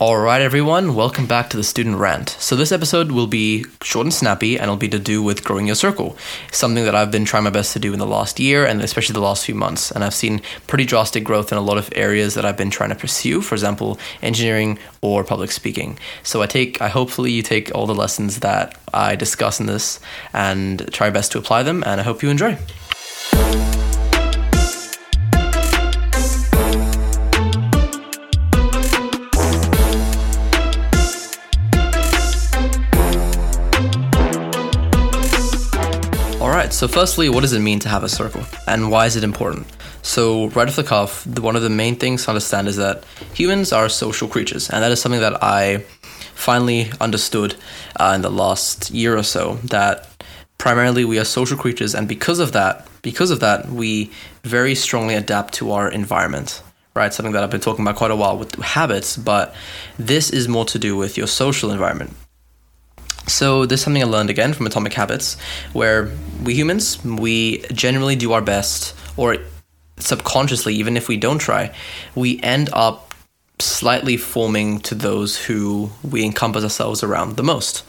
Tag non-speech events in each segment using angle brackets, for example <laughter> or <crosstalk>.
All right, everyone, welcome back to the Student Rant. So, this episode will be short and snappy, and it'll be to do with growing your circle, something that I've been trying my best to do in the last year and especially the last few months. And I've seen pretty drastic growth in a lot of areas that I've been trying to pursue, for example, engineering or public speaking. So, I take, I hopefully you take all the lessons that I discuss in this and try best to apply them, and I hope you enjoy. So firstly, what does it mean to have a circle? And why is it important? So, right off the cuff, one of the main things to understand is that humans are social creatures, and that is something that I finally understood uh, in the last year or so. That primarily we are social creatures, and because of that, because of that, we very strongly adapt to our environment. Right, something that I've been talking about quite a while with habits, but this is more to do with your social environment. So this is something I learned again from Atomic Habits, where we humans we generally do our best, or subconsciously, even if we don't try, we end up slightly forming to those who we encompass ourselves around the most.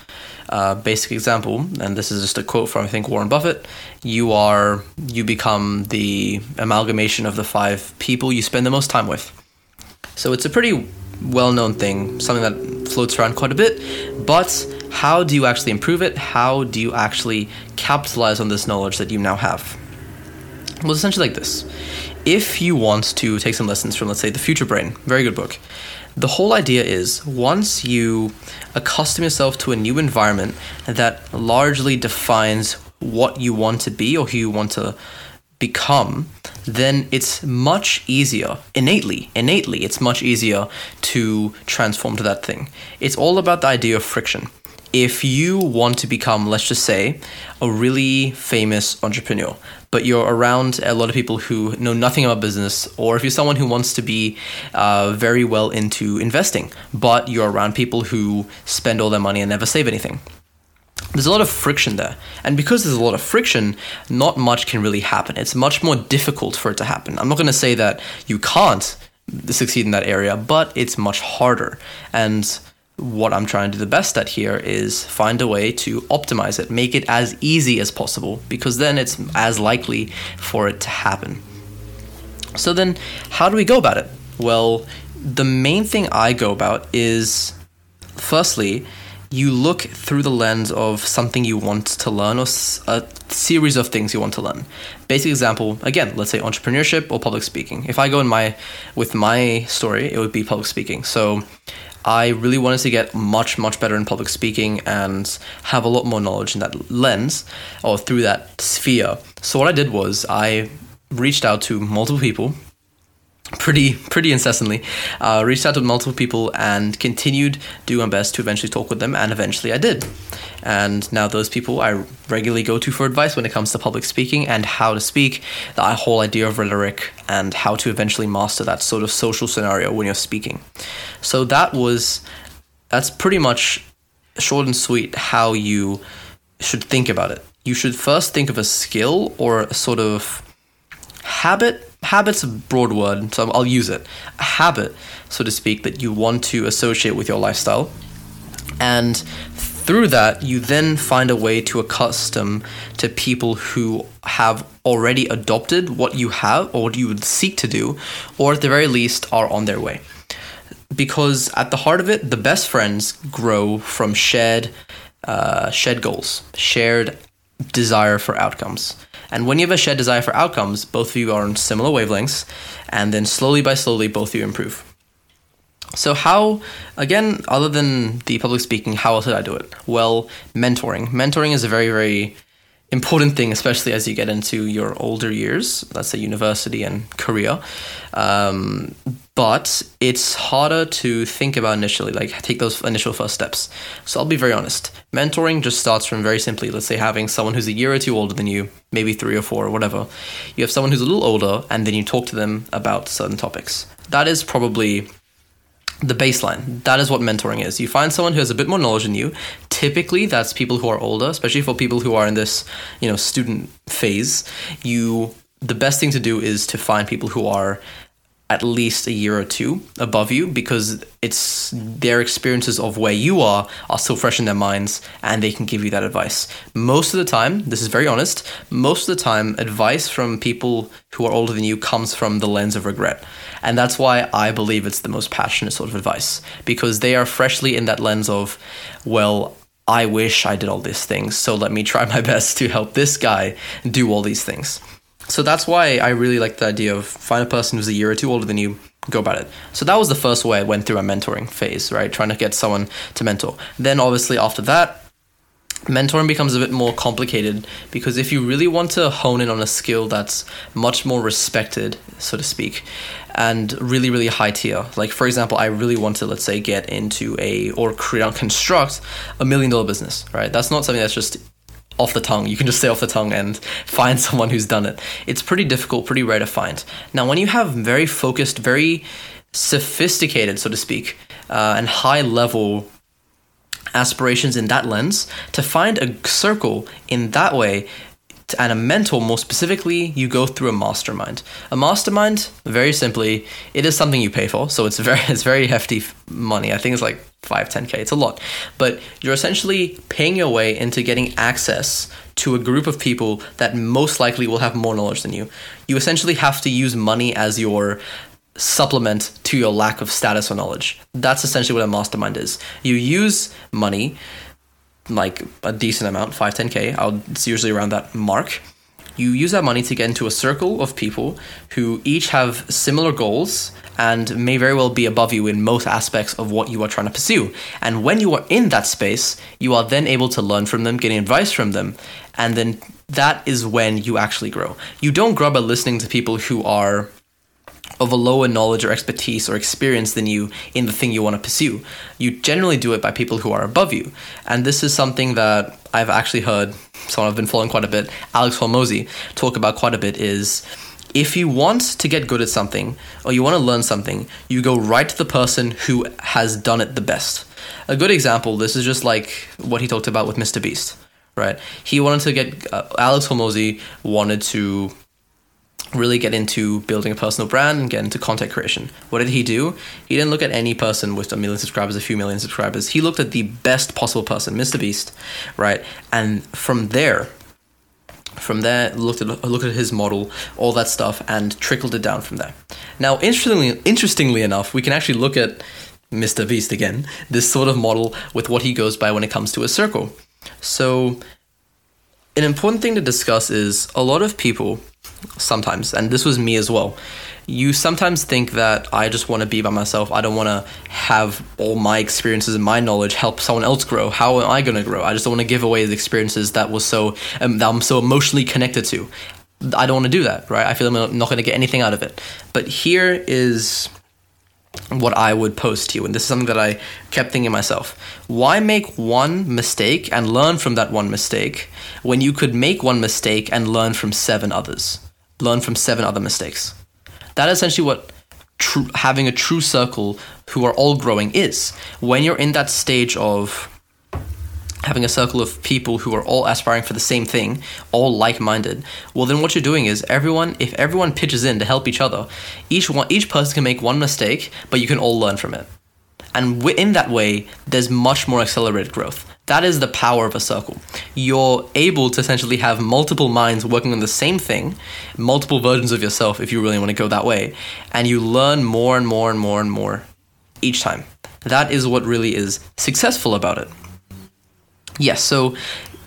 Uh, basic example, and this is just a quote from I think Warren Buffett. You are you become the amalgamation of the five people you spend the most time with. So it's a pretty well-known thing, something that floats around quite a bit, but how do you actually improve it? How do you actually capitalize on this knowledge that you now have? Well, it's essentially like this. If you want to take some lessons from, let's say, The Future Brain, very good book, the whole idea is once you accustom yourself to a new environment that largely defines what you want to be or who you want to become, then it's much easier, innately, innately, it's much easier to transform to that thing. It's all about the idea of friction if you want to become, let's just say, a really famous entrepreneur, but you're around a lot of people who know nothing about business, or if you're someone who wants to be uh, very well into investing, but you're around people who spend all their money and never save anything. There's a lot of friction there. And because there's a lot of friction, not much can really happen. It's much more difficult for it to happen. I'm not going to say that you can't succeed in that area, but it's much harder. And what I'm trying to do the best at here is find a way to optimize it, make it as easy as possible, because then it's as likely for it to happen. So, then how do we go about it? Well, the main thing I go about is firstly, you look through the lens of something you want to learn or a series of things you want to learn. Basic example, again, let's say entrepreneurship or public speaking. If I go in my with my story, it would be public speaking. So I really wanted to get much, much better in public speaking and have a lot more knowledge in that lens or through that sphere. So, what I did was I reached out to multiple people pretty pretty incessantly uh, reached out to multiple people and continued doing my best to eventually talk with them and eventually i did. And now those people i regularly go to for advice when it comes to public speaking and how to speak the whole idea of rhetoric and how to eventually master that sort of social scenario when you're speaking. So that was that's pretty much short and sweet how you should think about it. You should first think of a skill or a sort of habit habit's a broad word, so I'll use it. A habit, so to speak, that you want to associate with your lifestyle. And through that, you then find a way to accustom to people who have already adopted what you have or what you would seek to do, or at the very least are on their way. Because at the heart of it, the best friends grow from shared, uh, shared goals, shared desire for outcomes. And when you have a shared desire for outcomes, both of you are on similar wavelengths, and then slowly by slowly, both of you improve. So, how, again, other than the public speaking, how else did I do it? Well, mentoring. Mentoring is a very, very important thing, especially as you get into your older years, let's say university and career. Um, but it's harder to think about initially, like take those initial first steps. So I'll be very honest. Mentoring just starts from very simply, let's say, having someone who's a year or two older than you, maybe three or four or whatever. You have someone who's a little older, and then you talk to them about certain topics. That is probably the baseline. That is what mentoring is. You find someone who has a bit more knowledge than you. Typically, that's people who are older, especially for people who are in this, you know, student phase. You the best thing to do is to find people who are at least a year or two above you because it's their experiences of where you are are still fresh in their minds and they can give you that advice. Most of the time, this is very honest, most of the time advice from people who are older than you comes from the lens of regret. And that's why I believe it's the most passionate sort of advice because they are freshly in that lens of well, I wish I did all these things, so let me try <laughs> my best to help this guy do all these things. So that's why I really like the idea of find a person who's a year or two older than you, go about it. So that was the first way I went through my mentoring phase, right? Trying to get someone to mentor. Then obviously after that, mentoring becomes a bit more complicated because if you really want to hone in on a skill that's much more respected, so to speak, and really, really high tier, like for example, I really want to, let's say, get into a or create and construct a million dollar business, right? That's not something that's just off the tongue. You can just say off the tongue and find <laughs> someone who's done it. It's pretty difficult, pretty rare to find. Now, when you have very focused, very sophisticated, so to speak, uh, and high level aspirations in that lens, to find a circle in that way and a mentor more specifically you go through a mastermind. A mastermind very simply it is something you pay for so it's very <laughs> it's very hefty money. I think it's like 5 10k it's a lot. But you're essentially paying your way into getting access to a group of people that most likely will have more knowledge than you. You essentially have to use money as your supplement to your lack of status or knowledge. That's essentially what a mastermind is. You use money like a decent amount, 5, 10k, I'll, it's usually around that mark. You use that money to get into a circle of people who each have similar goals and may very well be above you in most aspects of what you are trying to pursue. And when you are in that space, you are then able to learn from them, getting advice from them, and then that is when you actually grow. You don't grow by listening to people who are of a lower knowledge or expertise or experience than you in the thing you want to pursue. You generally do it by people who are above you. And this is something that I've actually heard someone I've been following quite a bit, Alex Hormozi, talk about quite a bit is if you want to get good at something or you want to learn something, you go right to the person who has done it the best. A good example, this is just like what he talked about with Mr. Beast, right? He wanted to get, uh, Alex Hormozi wanted to really get into building a personal brand and get into content creation. What did he do? He didn't look at any person with a million subscribers, a few million subscribers. He looked at the best possible person, Mr. Beast, right? And from there, from there, looked at looked at his model, all that stuff, and trickled it down from there. Now, interestingly, interestingly enough, we can actually look at Mr. Beast again, this sort of model with what he goes by when it comes to a circle. So, an important thing to discuss is a lot of people sometimes, and this was me as well. You sometimes think that I just want to be by myself. I don't want to have all my experiences and my knowledge help someone else grow. How am I going to grow? I just don't want to give away the experiences that was so um, that I'm so emotionally connected to. I don't want to do that, right? I feel I'm not going to get anything out of it. But here is what I would post to you, and this is something that I kept thinking myself. Why make one mistake and learn from that one mistake when you could make one mistake and learn from seven others? learn from seven other mistakes. That is essentially what having a true circle who are all growing is. When you're in that stage of having a circle of people who are all aspiring for the same thing, all like-minded, well then what you're doing is everyone if everyone pitches in to help each other, each one each person can make one mistake, but you can all learn from it. And in that way, there's much more accelerated growth. That is the power of a circle. You're able to essentially have multiple minds working on the same thing, multiple versions of yourself if you really want to go that way, and you learn more and more and more and more each time. That is what really is successful about it. Yes, so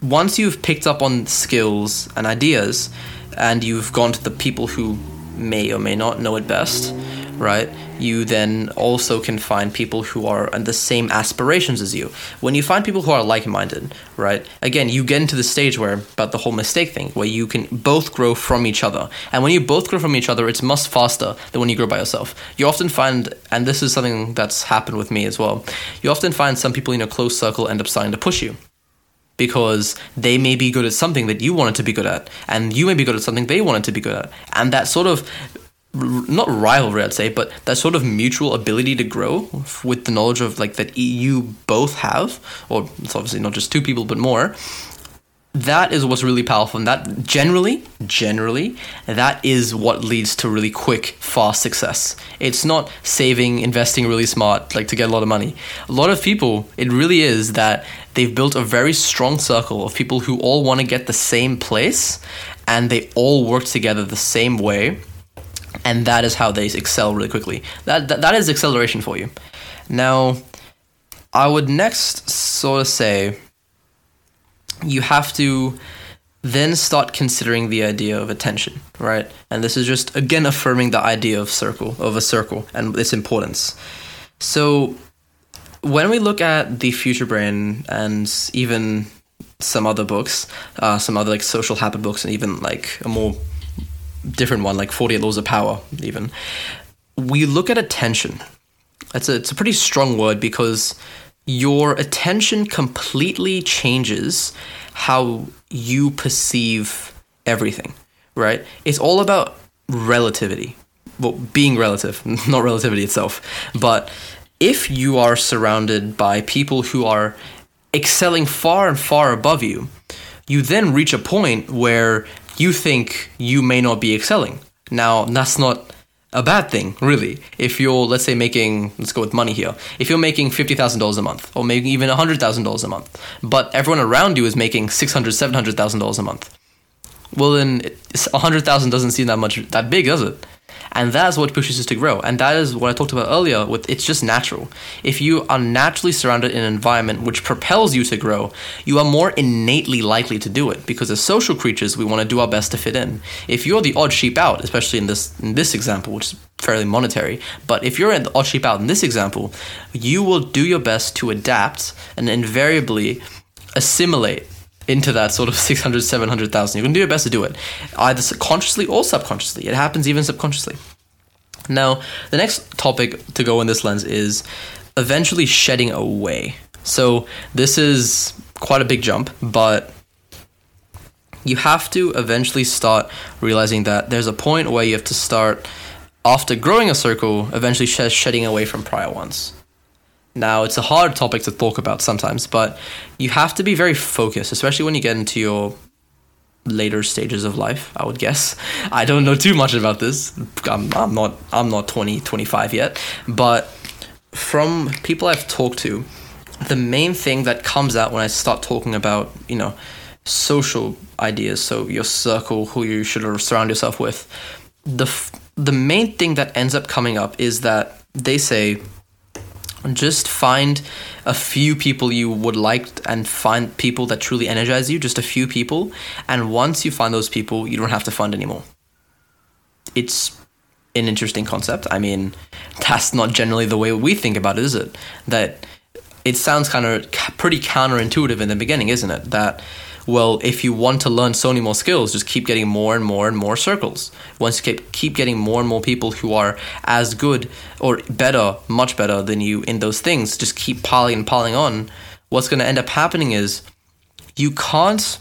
once you've picked up on skills and ideas, and you've gone to the people who may or may not know it best, right? You then also can find people who are on the same aspirations as you. When you find people who are like minded, right? Again, you get into the stage where, about the whole mistake thing, where you can both grow from each other. And when you both grow from each other, it's much faster than when you grow by yourself. You often find, and this is something that's happened with me as well, you often find some people in a close circle end up starting to push you because they may be good at something that you wanted to be good at, and you may be good at something they wanted to be good at. And that sort of not rivalry i'd say but that sort of mutual ability to grow with the knowledge of like that you both have or it's obviously not just two people but more that is what's really powerful and that generally generally that is what leads to really quick fast success. It's not saving investing really smart like to get a lot of money. A lot of people it really is that they've built a very strong circle of people who all want to get the same place and they all work together the same way and that is how they excel really quickly. That that, that is acceleration for you. Now i would next sort of say you have to then start considering the idea of attention, right? And this is just again affirming the idea of circle of a circle and its importance. So when we look at the Future Brain and even some other books, uh, some other like social habit books, and even like a more different one like Forty Eight Laws of Power, even we look at attention. It's a it's a pretty strong word because your attention completely changes how you perceive everything, right? It's all about relativity. Well, being relative, <laughs> not relativity itself. But if you are surrounded by people who are excelling far and far above you, you then reach a point where you think you may not be excelling. Now, that's not a bad thing, really. If you're, let's say, making, let's go with money here. If you're making $50,000 a month, or maybe even $100,000 a month, but everyone around you is making $600,000, $700,000 a month, well, then 100,000 doesn't seem that much, that big, does it? And that's what pushes us to grow and that is what i talked about earlier with it's just natural. If you are naturally surrounded in an environment which propels you to grow you are more innately likely to do it because as social creatures we want to do our best to fit in. If you're the odd sheep out especially in this in this example which is fairly monetary but if you're the odd sheep out in this example you will do your best to adapt and invariably assimilate into that sort of <laughs> 600, 700,000. You can do your best to do it, either consciously or subconsciously. It happens even subconsciously. Now, the next topic to go in this lens is eventually shedding away. So, this is quite a big jump, but you have to eventually start realizing that there's a point where you have to start, after growing a circle, eventually shedding away from prior ones. Now, it's a hard topic to talk about sometimes, but you have to be very focused, especially when you get into your later stages of life, I would guess. I don't know too much about this. I'm, I'm not I'm not 20, 25 yet, but from people I've talked to, the main thing that comes out when I start talking about, you know, social ideas, so your circle, who you should surround yourself with, the the main thing that ends up coming up is that they say just find a few people you would like and find people that truly energize you just a few people. And once you find those people you don't have to find anymore. It's an interesting concept. I mean <laughs> that's not generally the way we think about it is it? That it sounds kind of pretty counterintuitive in the beginning isn't it? That well, if you want to learn so many more skills, just keep getting more and more and more circles. Once you keep, keep getting more and more people who are as good or better, much better than you in those things, just keep piling and piling on, what's going to end up happening is you can't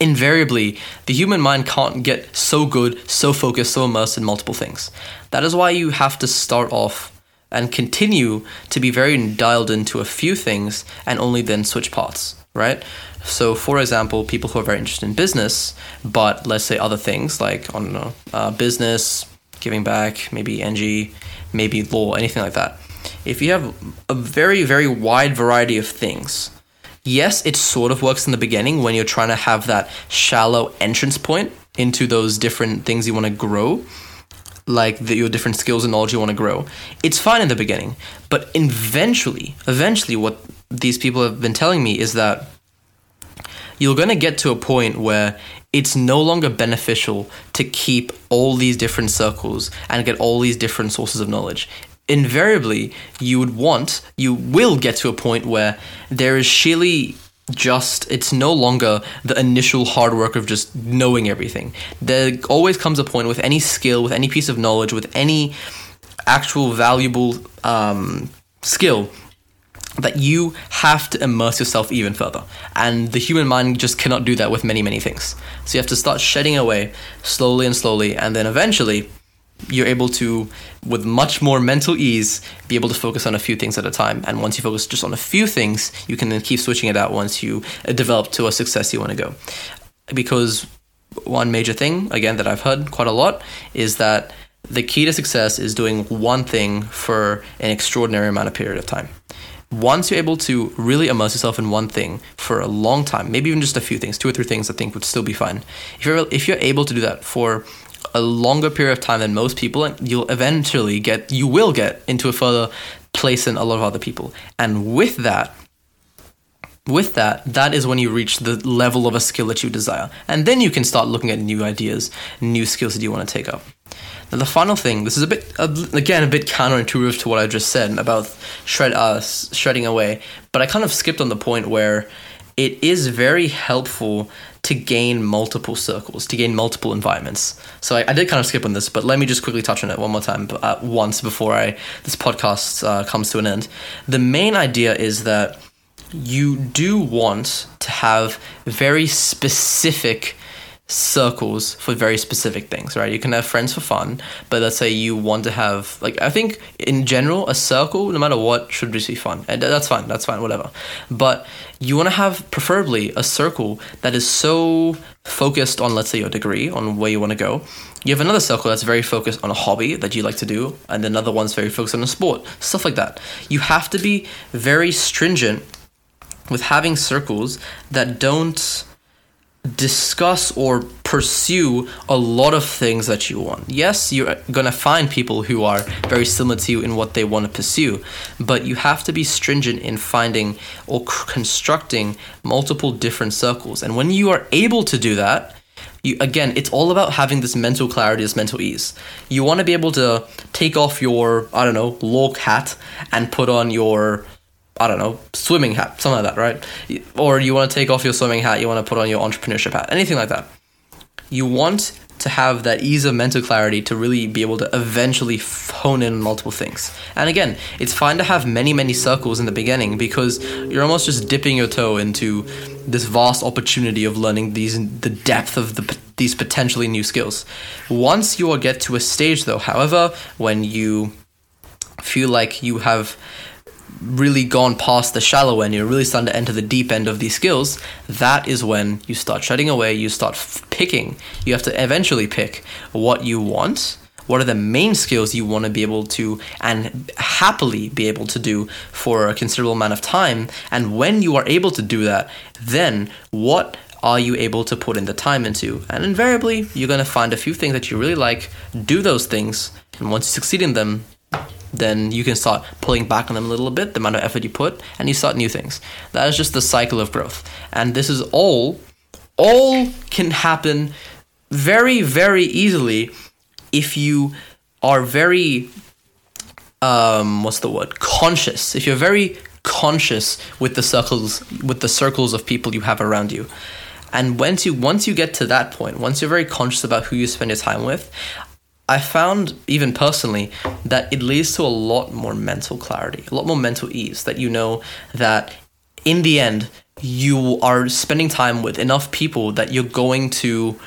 invariably the human mind can't get so good so focused so immersed in multiple things. That is why you have to start off and continue to be very dialed into a few things and only then switch parts right? So, for example, people who are very interested in business, but let's say other things like, I don't know, uh, business, giving back, maybe NG, maybe law, anything like that. If you have a very, very wide variety of things, yes, it sort of works in the beginning when you're trying to have that shallow entrance point into those different things you want to grow like the, your different skills and knowledge you want to grow. It's fine in the beginning, but eventually, eventually, what these people have been telling me is that you're going to get to a point where it's no longer beneficial to keep all these different circles and get all these different sources of knowledge. Invariably, you would want, you will get to a point where there is sheerly just it's no longer the initial hard work of just knowing everything. There always comes a point with any skill, with any piece of knowledge, with any actual valuable um, skill that you have to immerse yourself even further. And the human mind just cannot do that with many, many things. So you have to start shedding away slowly and slowly, and then eventually you're able to, with much more mental ease, be able to focus on a few things at a time. And once you focus just on a few things, you can then keep switching it out once you uh, develop to a success you want to go. Because one major thing, again, that I've heard quite a lot is that the key to success is doing one thing for an extraordinary amount of period of time. Once you're able to really immerse yourself in one thing for a long time, maybe even just a few things, two or three things, I think would still be fine. If you're if you're able to do that for a longer period of time than most people, you'll eventually get, you will get into a further place than a lot of other people. And with that, with that, that is when you reach the level of a skill that you desire. And then you can start looking at new ideas, new skills that you want to take up. Now, the final thing, this is a bit, again, a bit counterintuitive to what I just said about shred, uh, shredding away, but I kind of skipped on the point where it is very helpful to gain multiple circles, to gain multiple environments. So I, I, did kind of skip on this, but let me just quickly touch on it one more time, uh, once before I this podcast uh, comes to an end. The main idea is that you do want to have very specific circles for very specific things, right? You can have friends for fun, but let's say you want to have like I think in general a circle, no matter what, should just be fun. And that's fine, that's fine, whatever. But you want to have preferably a circle that is so focused on let's say your degree, on where you want to go. You have another circle that's very focused on a hobby that you like to do, and another one's very focused on a sport, stuff like that. You have to be very stringent with having circles that don't discuss or pursue a lot of things that you want. Yes, you're going to find people who are very similar to you in what they want to pursue, but you have to be stringent in finding or constructing multiple different circles. And when you are able to do that, you, again, it's all about having this mental clarity, this mental ease. You want to be able to take off your, I don't know, log hat and put on your I don't know, swimming hat, something like that, right? Or you want to take off your swimming hat, you want to put on your entrepreneurship hat, anything like that. You want to have that ease of mental clarity to really be able to eventually hone in multiple things. And again, it's fine to have many, many circles in the beginning because you're almost just dipping your toe into this vast opportunity of learning these the depth of the these potentially new skills. Once you get to a stage though, however, when you feel like you have really gone past the shallow end, you're really starting to enter the deep end of these skills, that is when you start shedding away, you start f- picking. You have to eventually pick what you want. What are the main skills you want to be able to and happily be able to do for a considerable amount of time? And when you are able to do that, then what are you able to put in the time into? And invariably, you're going to find a few things that you really like, do those things, and once you succeed in them, then you can start pulling back on them a little bit, the amount of effort you put, and you start new things. That is just the cycle of growth. And this is all, all can happen very, very easily if you are very, um, what's the word? Conscious. If you're very conscious with the circles, with the circles of people you have around you. And once you once you get to that point, once you're very conscious about who you spend your time with, I found, even personally, that it leads to a lot more mental clarity, a lot more mental ease. That you know that in the end, you are spending time with enough people that you're going to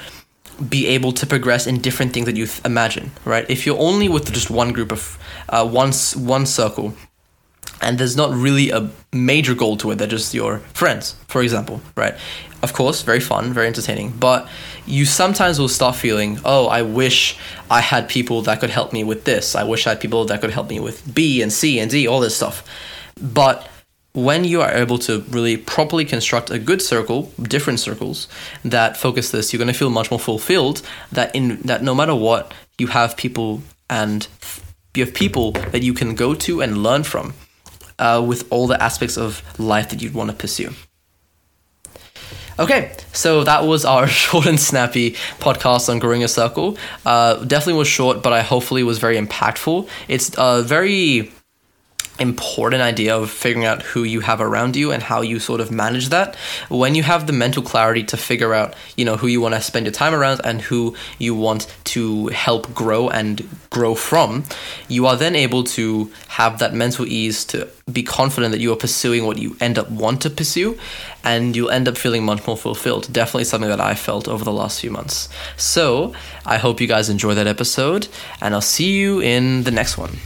be able to progress in different things that you imagine, right? If you're only with just one group of uh, one one circle, and there's not really a major goal to it, they're just your friends, for example, right? Of course, very fun, very entertaining, but you sometimes will start feeling, oh, I wish I had people that could help me with this. I wish I had people that could help me with B and C and D, all this stuff. But when you are able to really properly construct a good circle, different circles that focus this, you're going to feel much more fulfilled. That in that no matter what, you have people and you have people that you can go to and learn from, uh, with all the aspects of life that you'd want to pursue. Okay, so that was our <laughs> short and snappy podcast on growing a circle. Uh, definitely was short, but I hopefully was very impactful. It's uh, very important idea of figuring out who you have around you and how you sort of manage that. When you have the mental clarity to figure out you know who you want to spend your time around and who you want to help grow and grow from you are then able to have that mental ease to be confident that you are pursuing what you end up want to pursue and you'll end up feeling much more fulfilled. Definitely something that i felt over the last few months. So i hope you guys enjoy that episode and i'll see you in the next one